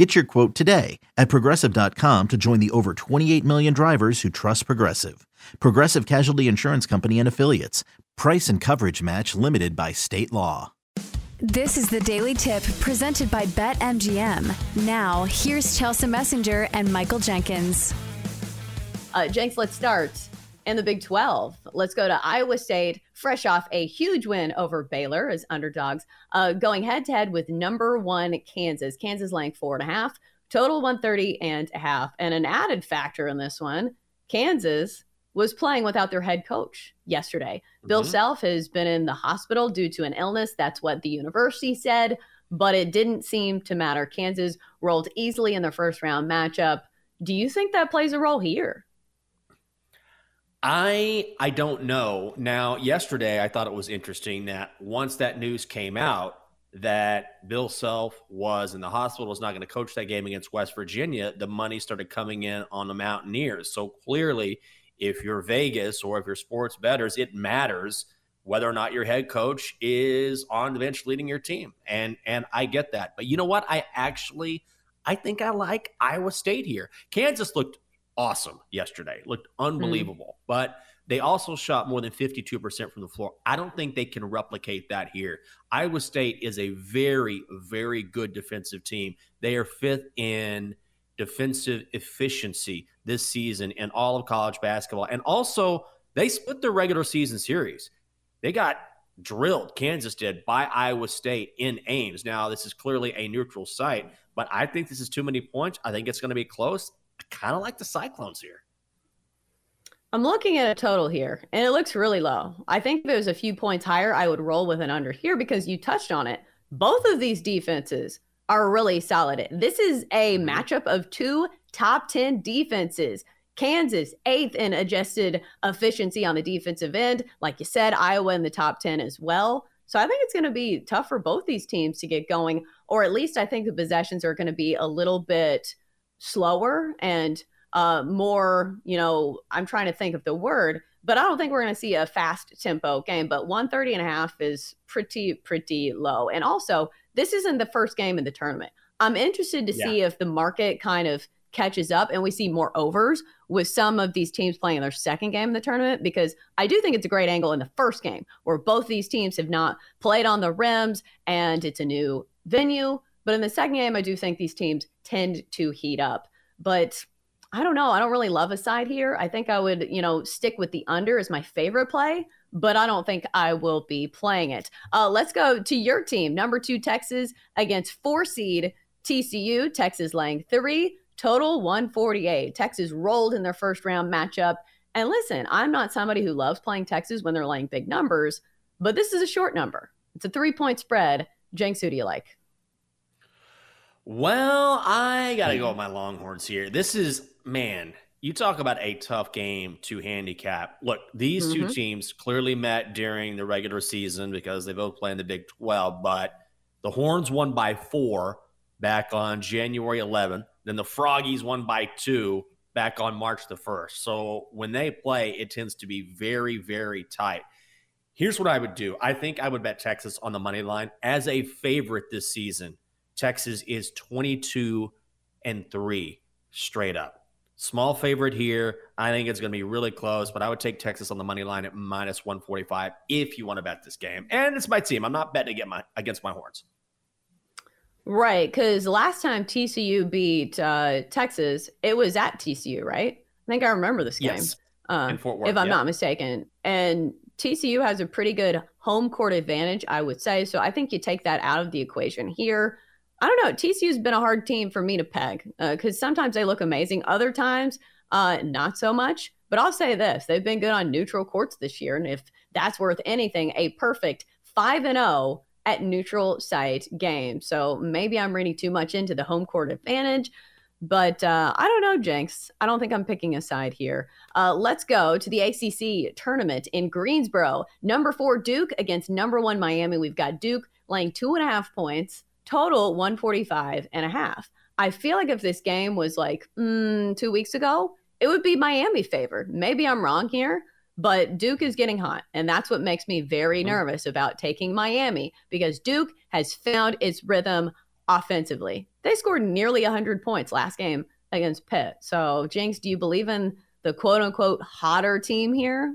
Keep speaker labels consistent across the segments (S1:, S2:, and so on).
S1: Get your quote today at progressive.com to join the over 28 million drivers who trust Progressive. Progressive Casualty Insurance Company and Affiliates. Price and coverage match limited by state law.
S2: This is the Daily Tip presented by BetMGM. Now, here's Chelsea Messenger and Michael Jenkins.
S3: Uh, Jenks, let's start in the Big 12. Let's go to Iowa State, fresh off a huge win over Baylor as underdogs, uh, going head to head with number one Kansas. Kansas laying four and a half, total 130 and a half. And an added factor in this one, Kansas was playing without their head coach yesterday. Mm-hmm. Bill Self has been in the hospital due to an illness. That's what the university said, but it didn't seem to matter. Kansas rolled easily in their first round matchup. Do you think that plays a role here?
S4: I I don't know. Now, yesterday I thought it was interesting that once that news came out that Bill Self was in the hospital, was not going to coach that game against West Virginia, the money started coming in on the Mountaineers. So clearly, if you're Vegas or if you're sports betters, it matters whether or not your head coach is on the bench leading your team. And and I get that. But you know what? I actually I think I like Iowa State here. Kansas looked awesome yesterday. Looked hmm. unbelievable. Mm. But they also shot more than 52% from the floor. I don't think they can replicate that here. Iowa State is a very, very good defensive team. They are fifth in defensive efficiency this season in all of college basketball. And also, they split their regular season series. They got drilled, Kansas did, by Iowa State in Ames. Now, this is clearly a neutral site, but I think this is too many points. I think it's going to be close. I kind of like the Cyclones here.
S3: I'm looking at a total here, and it looks really low. I think if it was a few points higher, I would roll with an under here because you touched on it. Both of these defenses are really solid. This is a mm-hmm. matchup of two top 10 defenses. Kansas, eighth in adjusted efficiency on the defensive end. Like you said, Iowa in the top 10 as well. So I think it's going to be tough for both these teams to get going, or at least I think the possessions are going to be a little bit slower and uh, more, you know, I'm trying to think of the word, but I don't think we're going to see a fast tempo game. But 130 and a half is pretty, pretty low. And also, this isn't the first game in the tournament. I'm interested to yeah. see if the market kind of catches up and we see more overs with some of these teams playing their second game in the tournament because I do think it's a great angle in the first game where both these teams have not played on the rims and it's a new venue. But in the second game, I do think these teams tend to heat up. But I don't know. I don't really love a side here. I think I would, you know, stick with the under as my favorite play, but I don't think I will be playing it. Uh, let's go to your team. Number two, Texas against four seed TCU. Texas laying three, total 148. Texas rolled in their first round matchup. And listen, I'm not somebody who loves playing Texas when they're laying big numbers, but this is a short number. It's a three point spread. Jenks, who do you like?
S4: Well, I got to go with my Longhorns here. This is man, you talk about a tough game to handicap. Look, these mm-hmm. two teams clearly met during the regular season because they both play in the Big 12, but the Horns won by four back on January 11th. Then the Froggies won by two back on March the 1st. So when they play, it tends to be very, very tight. Here's what I would do I think I would bet Texas on the money line as a favorite this season. Texas is 22 and 3 straight up. Small favorite here. I think it's going to be really close, but I would take Texas on the money line at minus 145 if you want to bet this game. And it's my team. I'm not betting against my, against my horns.
S3: Right. Because last time TCU beat uh, Texas, it was at TCU, right? I think I remember this game.
S4: Yes. Uh, Worth,
S3: if I'm
S4: yeah.
S3: not mistaken. And TCU has a pretty good home court advantage, I would say. So I think you take that out of the equation here. I don't know. TCU's been a hard team for me to peg because uh, sometimes they look amazing, other times uh, not so much. But I'll say this: they've been good on neutral courts this year, and if that's worth anything, a perfect five and zero oh at neutral site game. So maybe I'm reading too much into the home court advantage. But uh, I don't know, Jenks. I don't think I'm picking a side here. Uh, let's go to the ACC tournament in Greensboro. Number four Duke against number one Miami. We've got Duke laying two and a half points, total 145 and a half. I feel like if this game was like mm, two weeks ago, it would be Miami favored. Maybe I'm wrong here, but Duke is getting hot. And that's what makes me very mm-hmm. nervous about taking Miami because Duke has found its rhythm offensively. They scored nearly 100 points last game against Pitt. So, Jenks, do you believe in the quote unquote hotter team here?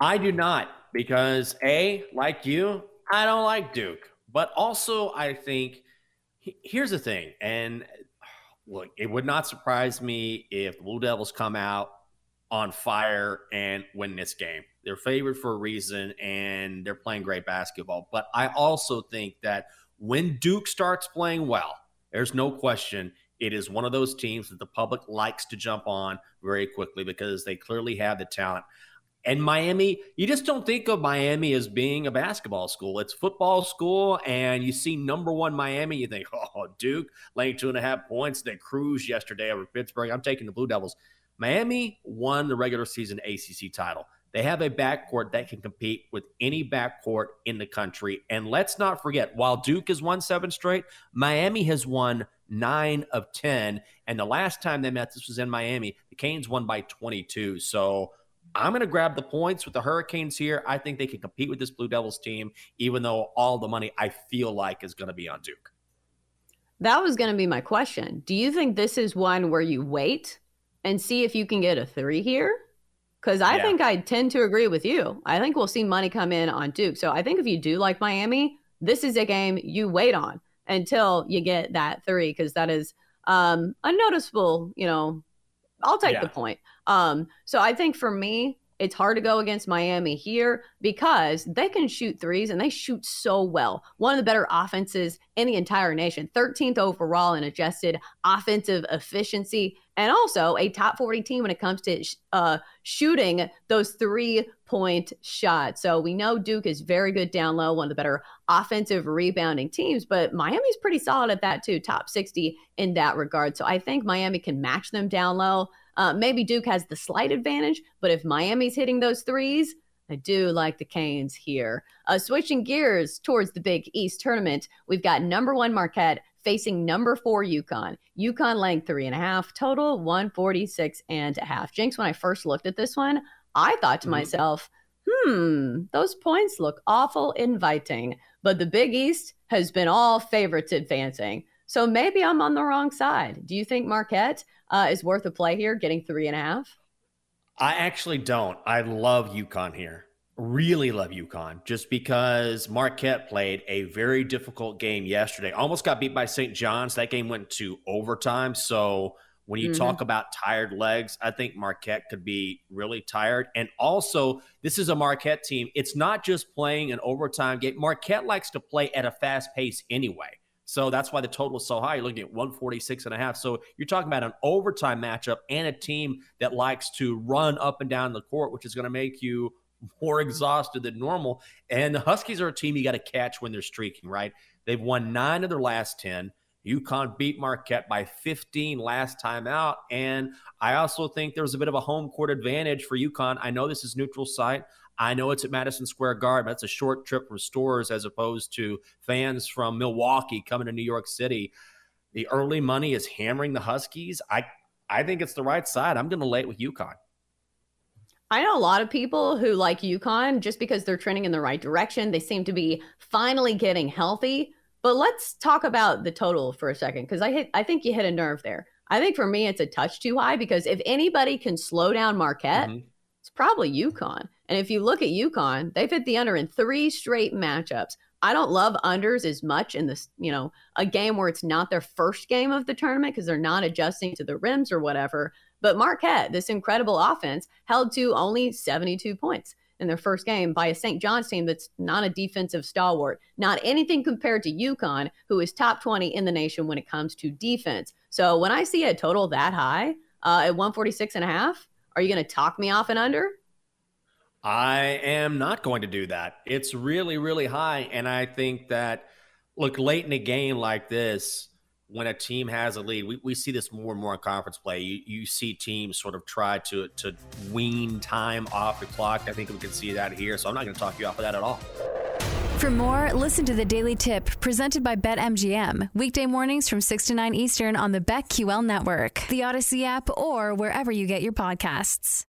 S4: I do not because A, like you, I don't like Duke. But also, I think here's the thing. And look, it would not surprise me if the Blue Devils come out on fire and win this game. They're favored for a reason and they're playing great basketball. But I also think that when Duke starts playing well, there's no question it is one of those teams that the public likes to jump on very quickly because they clearly have the talent. And Miami, you just don't think of Miami as being a basketball school. It's football school, and you see number one Miami, you think, oh, Duke laying two and a half points. They cruised yesterday over Pittsburgh. I'm taking the Blue Devils. Miami won the regular season ACC title. They have a backcourt that can compete with any backcourt in the country. And let's not forget, while Duke has won seven straight, Miami has won nine of 10. And the last time they met, this was in Miami, the Canes won by 22. So I'm going to grab the points with the Hurricanes here. I think they can compete with this Blue Devils team, even though all the money I feel like is going to be on Duke.
S3: That was going to be my question. Do you think this is one where you wait and see if you can get a three here? Because I yeah. think I tend to agree with you. I think we'll see money come in on Duke. So I think if you do like Miami, this is a game you wait on until you get that three, because that is um, a noticeable, you know, I'll take yeah. the point. Um, so I think for me, it's hard to go against Miami here because they can shoot threes and they shoot so well. One of the better offenses in the entire nation, 13th overall in adjusted offensive efficiency, and also a top 40 team when it comes to uh, shooting those three point shots. So we know Duke is very good down low, one of the better offensive rebounding teams, but Miami's pretty solid at that too, top 60 in that regard. So I think Miami can match them down low. Uh, maybe Duke has the slight advantage, but if Miami's hitting those threes, I do like the Canes here. Uh, switching gears towards the Big East tournament, we've got number one Marquette facing number four UConn. UConn laying three and a half, total 146 and a half. Jenks, when I first looked at this one, I thought to mm-hmm. myself, hmm, those points look awful inviting. But the Big East has been all favorites advancing. So maybe I'm on the wrong side. Do you think Marquette uh, is worth a play here, getting three and a half?
S4: I actually don't. I love UConn here. Really love UConn just because Marquette played a very difficult game yesterday. Almost got beat by St. John's. That game went to overtime. So when you mm-hmm. talk about tired legs, I think Marquette could be really tired. And also, this is a Marquette team. It's not just playing an overtime game. Marquette likes to play at a fast pace anyway. So that's why the total is so high. You're looking at 146 and a half. So you're talking about an overtime matchup and a team that likes to run up and down the court, which is going to make you more exhausted than normal. And the Huskies are a team you got to catch when they're streaking, right? They've won nine of their last 10. UConn beat Marquette by 15 last time out. And I also think there's a bit of a home court advantage for UConn. I know this is neutral site. I know it's at Madison Square Garden. That's a short trip for Storrs as opposed to fans from Milwaukee coming to New York City. The early money is hammering the Huskies. I I think it's the right side. I'm going to lay it with UConn.
S3: I know a lot of people who like UConn just because they're trending in the right direction. They seem to be finally getting healthy. But let's talk about the total for a second because I hit I think you hit a nerve there. I think for me it's a touch too high because if anybody can slow down Marquette, mm-hmm. it's probably UConn. And if you look at UConn, they've hit the under in three straight matchups. I don't love unders as much in this, you know, a game where it's not their first game of the tournament because they're not adjusting to the rims or whatever. But Marquette, this incredible offense, held to only 72 points in their first game by a St. John's team that's not a defensive stalwart, not anything compared to UConn, who is top 20 in the nation when it comes to defense. So when I see a total that high uh, at 146 and a half, are you going to talk me off and under?
S4: I am not going to do that. It's really, really high. And I think that, look, late in a game like this, when a team has a lead, we, we see this more and more in conference play. You, you see teams sort of try to, to wean time off the clock. I think we can see that here. So I'm not going to talk you off of that at all.
S2: For more, listen to the Daily Tip presented by BetMGM. Weekday mornings from 6 to 9 Eastern on the BetQL network, the Audacy app, or wherever you get your podcasts.